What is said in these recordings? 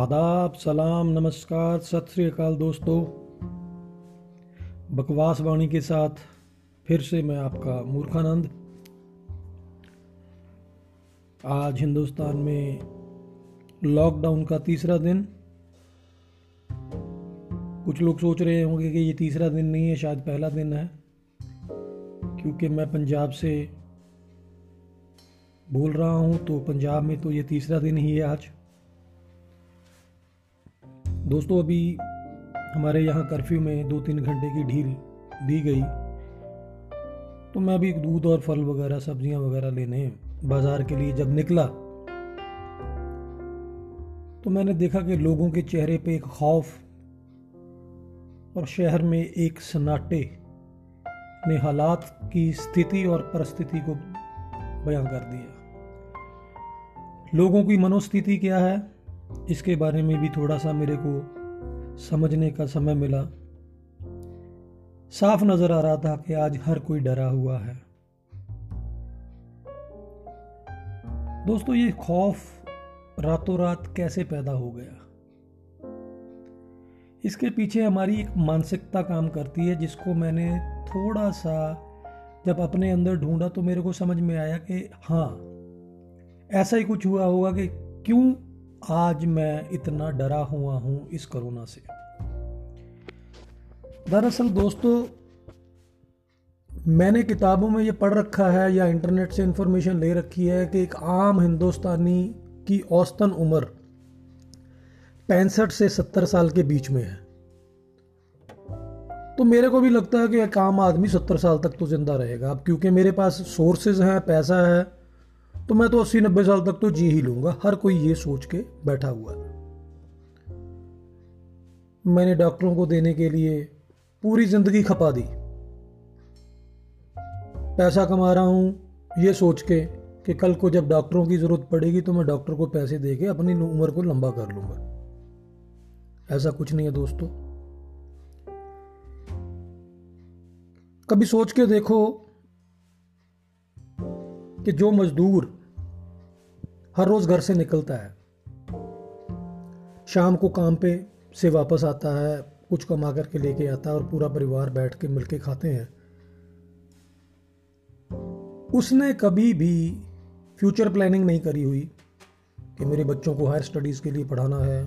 आदाब, सलाम, नमस्कार, सत श्री अकाल दोस्तों। बकवास वाणी के साथ फिर से मैं आपका मूर्खानंद। आज हिंदुस्तान में लॉकडाउन का तीसरा दिन। कुछ लोग सोच रहे होंगे कि ये तीसरा दिन नहीं है, शायद पहला दिन है। क्योंकि मैं पंजाब से बोल रहा हूँ तो पंजाब में तो ये तीसरा दिन ही है आज। दोस्तों, अभी हमारे यहाँ कर्फ्यू में दो तीन घंटे की ढील दी गई। तो मैं अभी दूध और फल वगैरह, सब्ज़ियाँ वगैरह लेने बाज़ार के लिए जब निकला तो मैंने देखा कि लोगों के चेहरे पे एक खौफ और शहर में एक सन्नाटे ने हालात की स्थिति और परिस्थिति को बयां कर दिया। लोगों की मनोस्थिति क्या है? इसके बारे में भी थोड़ा सा मेरे को समझने का समय मिला। साफ़ नज़र आ रहा था कि आज हर कोई डरा हुआ है। दोस्तों, ये खौफ रातों रात कैसे पैदा हो गया? इसके पीछे हमारी एक मानसिकता काम करती है, जिसको मैंने थोड़ा सा जब अपने अंदर ढूंढा तो मेरे को समझ में आया कि हाँ ऐसा ही कुछ हुआ होगा कि क्यों आज मैं इतना डरा हुआ हूँ इस कोरोना से। दरअसल दोस्तों, मैंने किताबों में ये पढ़ रखा है या इंटरनेट से इंफॉर्मेशन ले रखी है कि एक आम हिंदुस्तानी की औसतन उम्र पैंसठ से सत्तर साल के बीच में है। तो मेरे को भी लगता है कि एक आम आदमी सत्तर साल तक तो ज़िंदा रहेगा। अब क्योंकि मेरे पास सोर्सेज हैं, पैसा है तो मैं तो अस्सी नब्बे साल तक तो जी ही लूँगा। हर कोई ये सोच के बैठा हुआ है। मैंने डॉक्टरों को देने के लिए पूरी ज़िंदगी खपा दी। पैसा कमा रहा हूँ, ये सोच के कि कल को जब डॉक्टरों की ज़रूरत पड़ेगी तो मैं डॉक्टर को पैसे दे के अपनी उम्र को लंबा कर लूँगा। ऐसा कुछ नहीं है दोस्तों। कभी सोच के देखो कि जो मजदूर हर रोज घर से निकलता है। शाम को काम पे से वापस आता है, कुछ कमा करके लेके आता है और पूरा परिवार बैठ के मिलके खाते हैं। उसने कभी भी फ्यूचर प्लानिंग नहीं करी हुई कि मेरे बच्चों को हायर स्टडीज़ के लिए पढ़ाना है,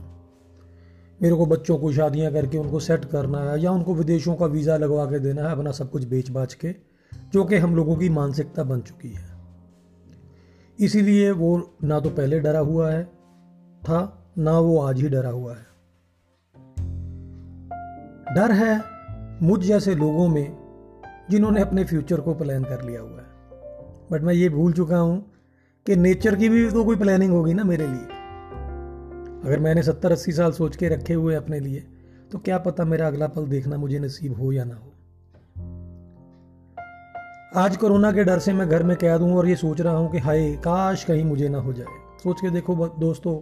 मेरे को बच्चों को शादियाँ करके उनको सेट करना है या उनको विदेशों का वीज़ा लगवा के देना है, अपना सब कुछ बेच बाच के, जो कि हम लोगों की मानसिकता बन चुकी है। इसीलिए वो ना तो पहले डरा हुआ है, था, ना वो आज ही डरा हुआ है। डर है मुझ जैसे लोगों में जिन्होंने अपने फ्यूचर को प्लान कर लिया हुआ है। बट मैं ये भूल चुका हूँ कि नेचर की भी तो कोई प्लानिंग होगी ना मेरे लिए। अगर मैंने सत्तर अस्सी साल सोच के रखे हुए अपने लिए तो क्या पता मेरा अगला पल देखना मुझे नसीब हो या ना हो। आज कोरोना के डर से मैं घर में कैद हूँ और ये सोच रहा हूँ कि हाय, काश कहीं मुझे ना हो जाए। सोच के देखो दोस्तों,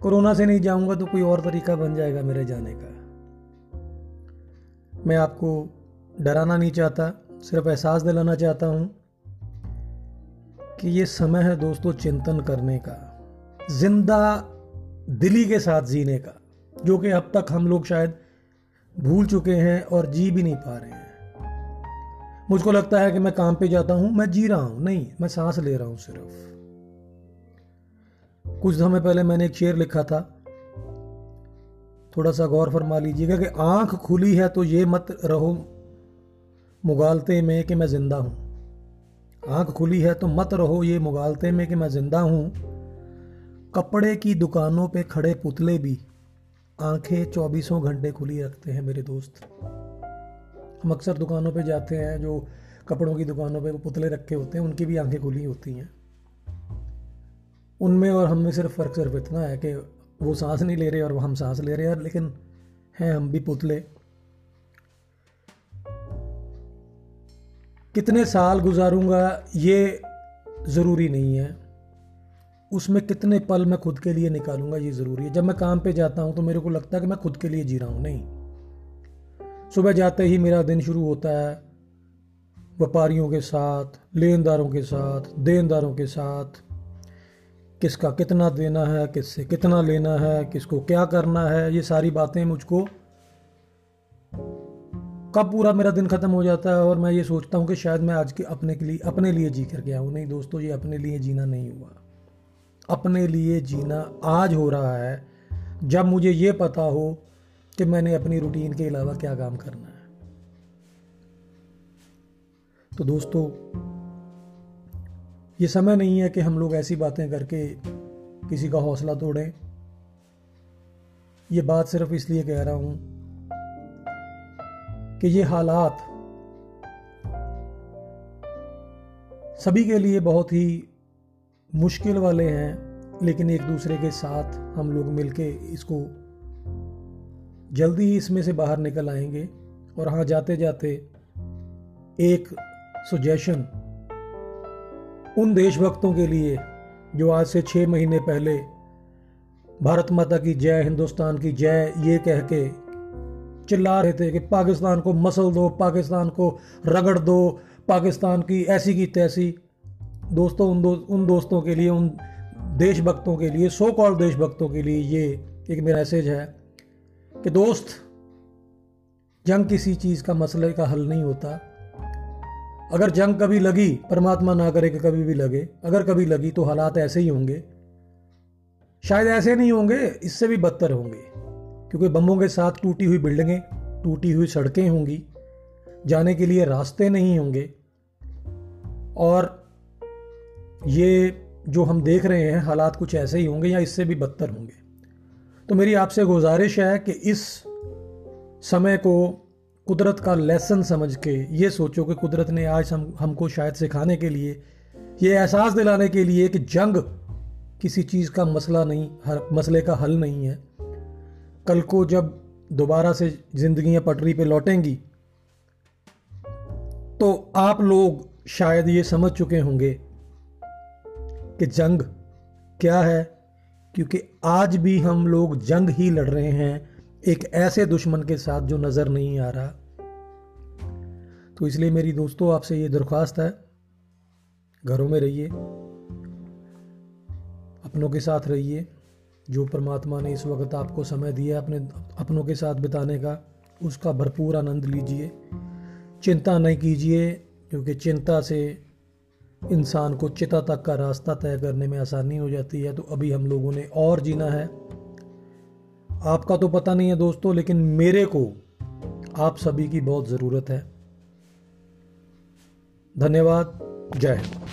कोरोना से नहीं जाऊँगा तो कोई और तरीका बन जाएगा मेरे जाने का। मैं आपको डराना नहीं चाहता, सिर्फ़ एहसास दिलाना चाहता हूँ कि ये समय है दोस्तों चिंतन करने का, ज़िंदा दिली के साथ जीने का, जो कि अब तक हम लोग शायद भूल चुके हैं और जी भी नहीं पा रहे हैं। मुझको लगता है कि मैं काम पे जाता हूँ, मैं जी रहा हूँ। नहीं, मैं सांस ले रहा हूँ सिर्फ़। कुछ समय पहले मैंने एक शेर लिखा था। थोड़ा सा गौर फरमा लीजिएगा कि आँख खुली है तो ये मत रहो मुगालते में कि मैं ज़िंदा हूँ। आँख खुली है तो मत रहो ये मुगालते में कि मैं ज़िंदा हूँ। कपड़े की दुकानों पे खड़े पुतले भी आँखें चौबीसों घंटे खुली रखते हैं मेरे दोस्त। हम अक्सर दुकानों पे जाते हैं, जो कपड़ों की दुकानों पे पुतले रखे होते हैं, उनकी भी आँखें खुली होती हैं। उनमें और हम में सिर्फ़ फ़र्क सिर्फ़ इतना है कि वो सांस नहीं ले रहे और हम सांस ले रहे हैं, लेकिन हैं हम भी पुतले। कितने साल गुजारूँगा, ये ज़रूरी नहीं है। उसमें कितने पल मैं खुद के लिए निकालूँगा, ये ज़रूरी है। जब मैं काम पे जाता हूँ तो मेरे को लगता है कि मैं खुद के लिए जी रहा हूँ, नहीं। सुबह जाते ही मेरा दिन शुरू होता है। व्यापारियों के साथ, लेनदारों के साथ, देनदारों के साथ। किसका कितना देना है, किससे कितना लेना है, किसको क्या करना है, ये सारी बातें मुझको। कब पूरा मेरा दिन ख़त्म हो जाता है और मैं ये सोचता हूँ कि शायद मैं आज के अपने के लिए, अपने लिए जी कर गया हूँ। नहीं दोस्तों, ये अपने लिए जीना नहीं हुआ। अपने लिए जीना आज हो रहा है। जब मुझे ये पता हो कि मैंने अपनी रूटीन के अलावा क्या काम करना है। तो दोस्तों, ये समय नहीं है कि हम लोग ऐसी बातें करके किसी का हौसला तोड़ें। ये बात सिर्फ़ इसलिए कह रहा हूँ कि ये हालात सभी के लिए बहुत ही मुश्किल वाले हैं, लेकिन एक दूसरे के साथ हम लोग मिलके इसको जल्दी ही इसमें से बाहर निकल आएँगे। और हाँ जाते जाते एक सुजेशन उन देशभक्तों के लिए जो आज से छः महीने पहले भारत माता की जय, हिंदुस्तान की जय, ये कह के चिल्ला रहे थे कि पाकिस्तान को मसल दो, पाकिस्तान को रगड़ दो, पाकिस्तान की ऐसी की तैसी। दोस्तों, उन दो, उन दोस्तों के लिए, उन देशभक्तों के लिए सो कॉल देशभक्तों के लिए ये एक मैसेज है। कि दोस्त, जंग किसी चीज़ का मसले का हल नहीं होता। अगर जंग कभी लगी, परमात्मा ना करे कि कभी भी लगे। अगर कभी लगी तो हालात ऐसे ही होंगे। शायद ऐसे नहीं होंगे, इससे भी बदतर होंगे। क्योंकि बमों के साथ टूटी हुई बिल्डिंगें, टूटी हुई सड़कें होंगी। जाने के लिए रास्ते नहीं होंगे। और ये जो हम देख रहे हैं, हालात कुछ ऐसे ही होंगे या इससे भी बदतर होंगे। तो मेरी आपसे गुजारिश है कि इस समय को कुदरत का लेसन समझ के ये सोचो कि कुदरत ने आज हम, हमको शायद सिखाने के लिए, ये एहसास दिलाने के लिए कि जंग किसी चीज़ का मसला नहीं, हर, मसले का हल नहीं है। कल को जब दोबारा से जिंदगियाँ पटरी पे लौटेंगी तो आप लोग शायद ये समझ चुके होंगे कि जंग क्या है क्योंकि आज भी हम लोग जंग ही लड़ रहे हैं एक ऐसे दुश्मन के साथ जो नज़र नहीं आ रहा। तो इसलिए मेरी दोस्तों, आपसे ये दरख्वास्त है, घरों में रहिए, अपनों के साथ रहिए, जो परमात्मा ने इस वक्त आपको समय दिया अपने, अपनों के साथ बिताने का, उसका भरपूर आनंद लीजिए। चिंता नहीं कीजिए, क्योंकि चिंता से इंसान को चिता तक का रास्ता तय करने में आसानी हो जाती है तो अभी हम लोगों ने और जीना है। आपका तो पता नहीं है दोस्तों, लेकिन मेरे को आप सभी की बहुत ज़रूरत है। धन्यवाद, जय हिंद।